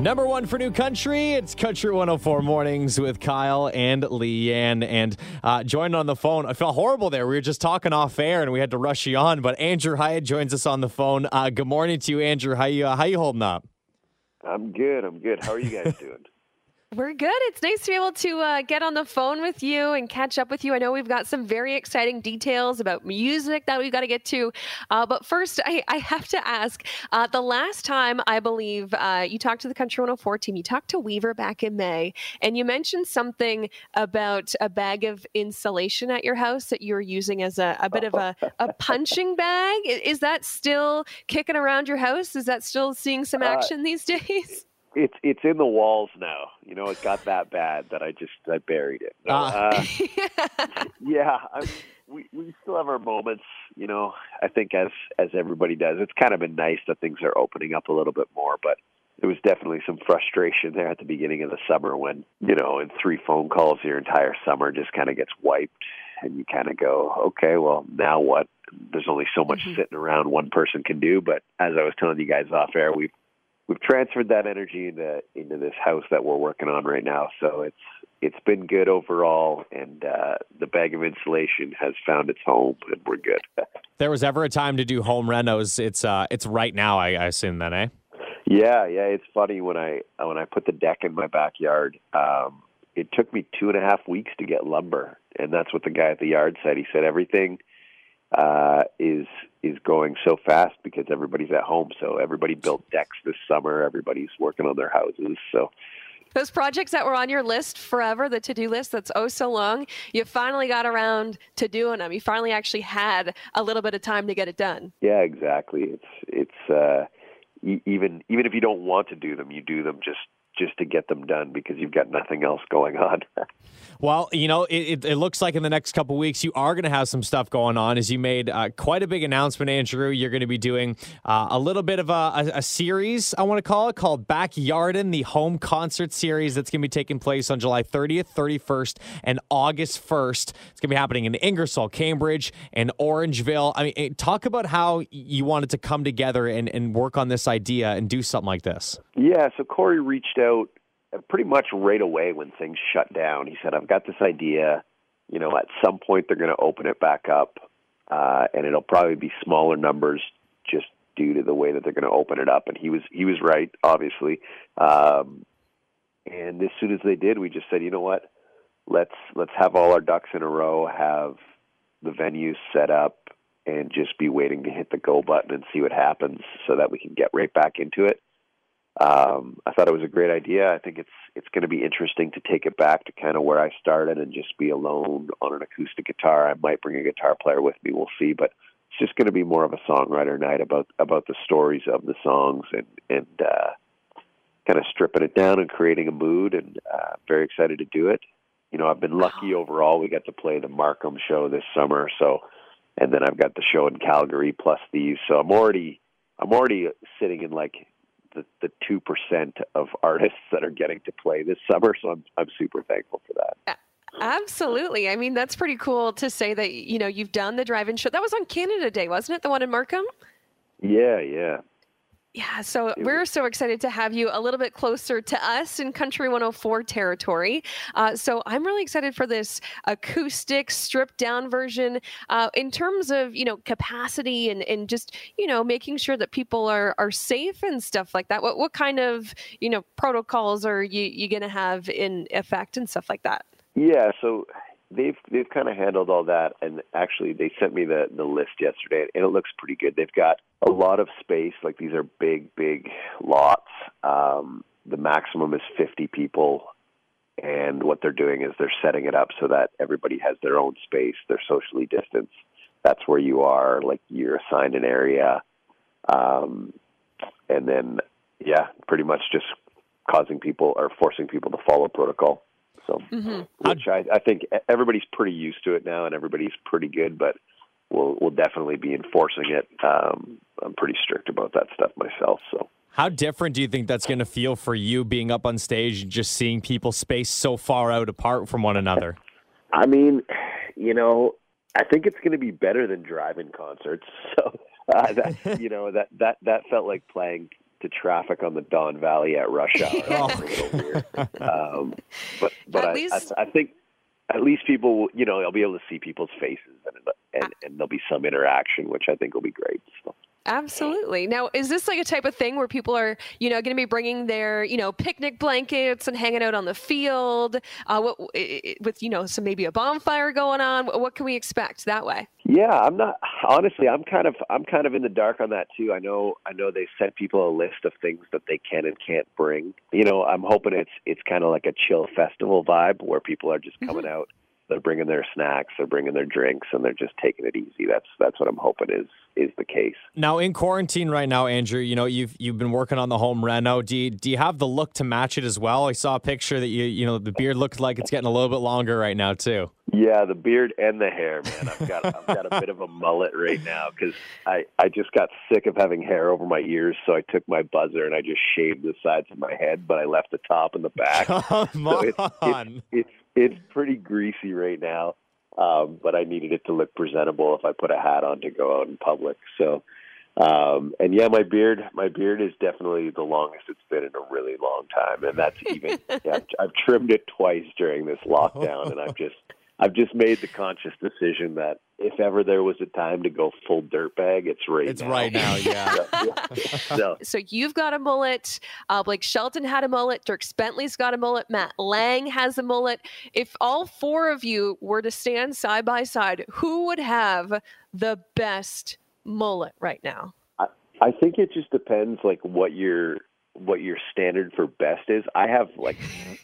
Number one for New Country, it's Country 104 Mornings with Kyle and Leanne. And uh, joined on the phone, I felt horrible there. We were just talking off air and we had to rush you on. But Andrew Hyatt joins us on the phone. Uh, good morning to you, Andrew. How you, uh, how you holding up? I'm good. I'm good. How are you guys doing? We're good. It's nice to be able to uh, get on the phone with you and catch up with you. I know we've got some very exciting details about music that we've got to get to. Uh, but first, I, I, have to ask uh, the last time I believe uh, you talked to the Country 104 team, you talked to Weaver back in May, and you mentioned something about a bag of insulation at your house that you were using as a, a bit of a, a, punching bag. Is that still kicking around your house? Is that still seeing some uh, action these days? It's it's in the walls now. You know, it got that bad that I just I buried it. No, uh. Uh, yeah, I, we we still have our moments. You know, I think as as everybody does, it's kind of been nice that things are opening up a little bit more, but. There was definitely some frustration there at the beginning of the summer when, you know, in three phone calls, your entire summer just kind of gets wiped and you kind of go, okay, well, now what? There's only so much mm-hmm. sitting around one person can do. But as I was telling you guys off air, we've we've transferred that energy into into this house that we're working on right now. So it's it's been good overall, and uh, the bag of insulation has found its home, and we're good. there was ever a time to do home renos. It's uh, it's right now, I, I assume. Then, eh? Yeah, yeah. It's funny when I when I put the deck in my backyard. Um, it took me two and a half weeks to get lumber, and that's what the guy at the yard said. He said everything uh, is is going so fast because everybody's at home. So everybody built decks this summer. Everybody's working on their houses. So those projects that were on your list forever, the to-do list that's oh so long, you finally got around to doing them. You finally actually had a little bit of time to get it done. Yeah, exactly. It's it's uh, even even if you don't want to do them, you do them just just to get them done because you've got nothing else going on. well, you know, it, it, looks like in the next couple weeks you are going to have some stuff going on. As you made uh, quite a big announcement, Andrew, you're going to be doing uh, a little bit of a, a, a, series, I want to call it, called Backyardin, the home concert series that's going to be taking place on July 30th, 31st, and August 1st. It's going to be happening in Ingersoll, Cambridge, and Orangeville. I mean, eh, talk about how you wanted to come together and, and work on this idea and do something like this. Yeah, so Corey reached out uh, pretty much right away when things shut down. He said, "I've got this idea. You know, at some point they're going to open it back up, uh, and it'll probably be smaller numbers just due to the way that they're going to open it up." And he was he was right, obviously. Um, and as soon as they did, we just said, "You know what? Let's let's have all our ducks in a row. Have the venue set up." And just be waiting to hit the go button and see what happens, so that we can get right back into it um, I thought it was a great idea. I think it's it's going to be interesting to take it back to kind of where I started and just be alone on an acoustic guitar. I might bring a guitar player with me. We'll see, but it's just going to be more of a songwriter night about about the stories of the songs and and uh, kind of stripping it down and creating a mood. And uh, very excited to do it. You know, I've been lucky overall. We got to play the Markham show this summer, so and then I've got the show in Calgary plus these. So I'm already I'm already sitting in like the the two percent of artists that are getting to play this summer. So I'm I'm super thankful for that. Absolutely. I mean, that's pretty cool to say that you know you've done the drive-in show. That was on Canada Day, wasn't it? The one in Markham. Yeah, yeah. Yeah, so we're so excited to have you a little bit closer to us in Country 104 territory. Uh, so I'm really excited for this acoustic, stripped down version. Uh, in terms of you know capacity and, and just you know making sure that people are are safe and stuff like that. What what kind of you know protocols are you you going to have in effect and stuff like that? Yeah, so they've they've kind of handled all that, and actually they sent me the the list yesterday, and it looks pretty good. They've got a lot of space. Like these are big, big lots. Um, the maximum is 50 people, and what they're doing is they're setting it up so that everybody has their own space. They're socially distanced. That's where you are. Like you're assigned an area, um, and then yeah, pretty much just causing people or forcing people to follow protocol. So, mm-hmm. which I, I think everybody's pretty used to it now, and everybody's pretty good, but we'll we'll definitely be enforcing it. Um, I'm pretty strict about that stuff myself. So. How different do you think that's going to feel for you being up on stage and just seeing people spaced so far out apart from one another? I mean, you know, I think it's going to be better than drive-in concerts. So, uh, that you know that that that felt like playing to traffic on the Don Valley at rush hour. Oh. That's a little weird. Um, but but I, least- I, I think at least people, will- you know, I'll be able to see people's faces and and, and there'll be some interaction, which I think will be great. So. Absolutely. Now, is this like a type of thing where people are, you know, going to be bringing their, you know, picnic blankets and hanging out on the field, uh, what, with, you know, some maybe a bonfire going on? What can we expect that way? Yeah, I'm not honestly. I'm kind of I'm kind of in the dark on that too. I know I know they sent people a list of things that they can and can't bring. You know, I'm hoping it's it's kind of like a chill festival vibe where people are just mm-hmm. coming out. They're bringing their snacks, they're bringing their drinks, and they're just taking it easy. That's that's what I'm hoping is is the case. Now in quarantine right now, Andrew, you know you've you've been working on the home reno. Do you, do you have the look to match it as well? I saw a picture that you you know the beard looked like it's getting a little bit longer right now too. Yeah, the beard and the hair, man. I've got I've got a bit of a mullet right now because I I just got sick of having hair over my ears, so I took my buzzer and I just shaved the sides of my head, but I left the top and the back. Come So on. it's it's it's pretty greasy right now, um, but I needed it to look presentable if I put a hat on to go out in public. So, um, and yeah, my beard my beard is definitely the longest it's been in a really long time, and that's even yeah, I've, I've trimmed it twice during this lockdown, and I've just I've just made the conscious decision that if ever there was a time to go full dirtbag, it's right It's now. right now, yeah. So, yeah. So, So you've got a mullet. Uh, Blake Shelton had a mullet. Dierks Bentley's got a mullet. Matt Lang has a mullet. If all four of you were to stand side by side, who would have the best mullet right now? I think it just depends like what your what your standard for best is. I have like w-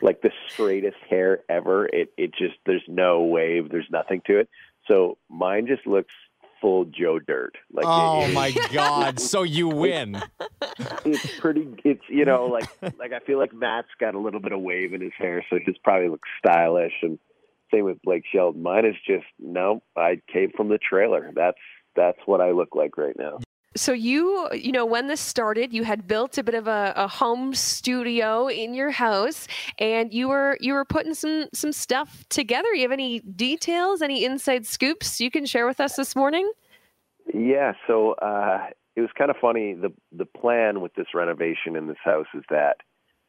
like the straightest hair ever. It it just there's no wave, there's nothing to it. So mine just looks full Joe Dirt. Like Oh it- my God! So you win. it's pretty it's you know like like I feel like Matt's got a little bit of wave in his hair, so his probably looks stylish and same with Blake Shelton. Mine is just no, I came from the trailer. That's that's what I look like right now. So you, you know, when this started, you had built a bit of a, a home studio in your house, and you were you were putting some some stuff together. You have any details, any inside scoops you can share with us this morning? Yeah, so uh, it was kind of funny. the The plan with this renovation in this house is that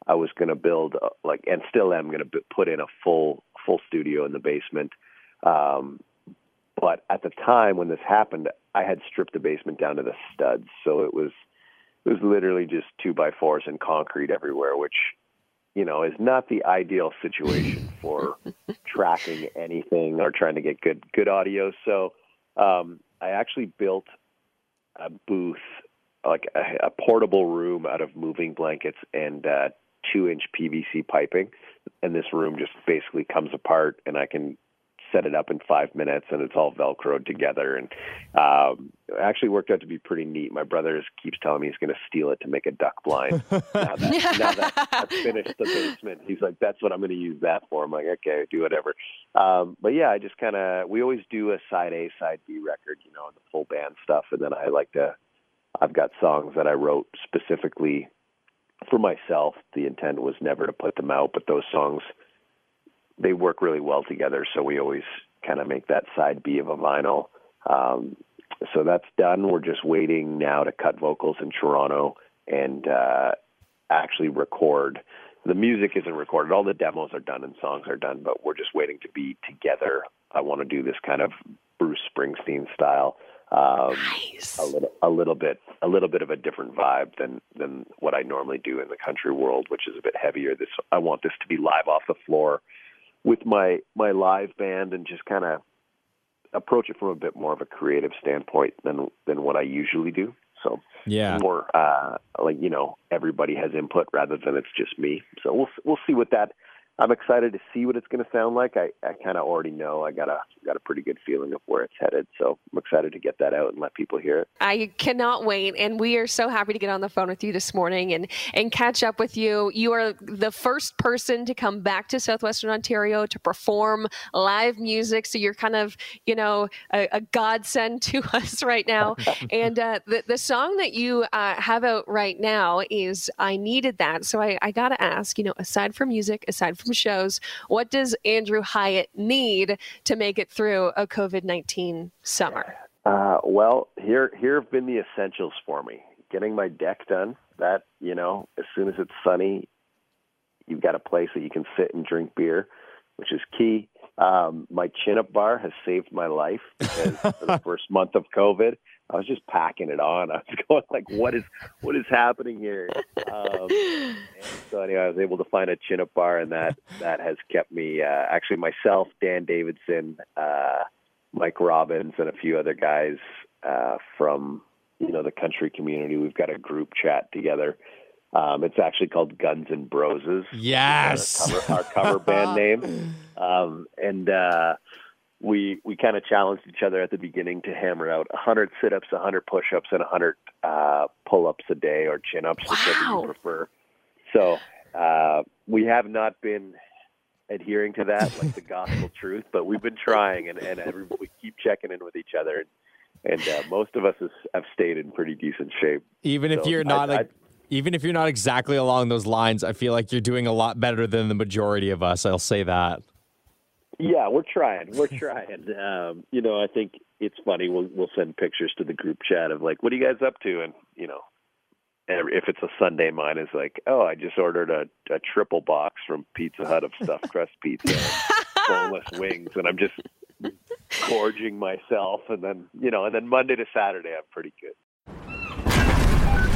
I was going to build uh, like, and still am going to put in a full full studio in the basement. Um, but at the time when this happened, I had stripped the basement down to the studs, so it was it was literally just two by fours and concrete everywhere, which you know is not the ideal situation for tracking anything or trying to get good good audio. So um, I actually built a booth, like a, a portable room out of moving blankets and uh, two inch PVC piping, and this room just basically comes apart, and I can set it up in five minutes, and it's all velcroed together, and um, actually worked out to be pretty neat. My brother keeps telling me he's going to steal it to make a duck blind. now that, now that I've finished the basement, he's like, "That's what I'm going to use that for." I'm like, "Okay, do whatever." Um, but yeah, I just kind of we always do a side A, side B record, you know, the full band stuff, and then I like to. I've got songs that I wrote specifically for myself. The intent was never to put them out, but those songs they work really well together. So we always kind of make that side B of a vinyl. Um, so that's done. We're just waiting now to cut vocals in Toronto and uh, actually record. The music isn't recorded. All the demos are done and songs are done, but we're just waiting to be together. I want to do this kind of Bruce Springsteen style. Um, Nice. a little, a little bit, a little bit of a different vibe than than what I normally do in the country world, which is a bit heavier. This I want this to be live off the floor with my my live band and just kind of approach it from a bit more of a creative standpoint than than what I usually do. So Yeah. more uh, like you know everybody has input rather than it's just me. So we'll we'll see what that. I'm excited to see what it's going to sound like. I, I kind of already know. I got a got a pretty good feeling of where it's headed. So I'm excited to get that out and let people hear it. I cannot wait, and we are so happy to get on the phone with you this morning and and catch up with you. You are the first person to come back to Southwestern Ontario to perform live music, so you're kind of you know a, a godsend to us right now. and uh, the the song that you uh, have out right now is "I Needed That." So I, I got to ask, you know, aside from music, aside from shows, what does Andrew Hyatt need to make it through a COVID nineteen summer? Uh, well, here here have been the essentials for me: getting my deck done. That you know, as soon as it's sunny, you've got a place that you can sit and drink beer, which is key. Um, my chin up bar has saved my life because for the first month of COVID, I was just packing it on. I was going like, "What is what is happening here?" Um, so anyway, I was able to find a chin up bar, and that that has kept me. Uh, actually, myself, Dan Davidson, uh, Mike Robbins, and a few other guys uh, from you know the country community. We've got a group chat together. Um, it's actually called Guns and Broses. Yes, our cover, our cover band name, um, and uh, we we kind of challenged each other at the beginning to hammer out 100 sit-ups, 100 push-ups, and 100 uh, pull-ups a day or chin-ups, wow. whichever you prefer. So uh, we have not been adhering to that like the gospel truth, but we've been trying, and and every, we keep checking in with each other. And, and uh, most of us have stayed in pretty decent shape. Even if you're not I- like, even if you're not exactly along those lines, I feel like you're doing a lot better than the majority of us. I'll say that. Yeah, we're trying. We're trying. Um, you know, I think it's funny. We'll we'll send pictures to the group chat of like, what are you guys up to? And you know, if it's a Sunday, mine is like, oh, I just ordered a, a triple box from Pizza Hut of stuffed crust pizza, boneless wings, and I'm just gorging myself. And then you know, and then Monday to Saturday, I'm pretty good.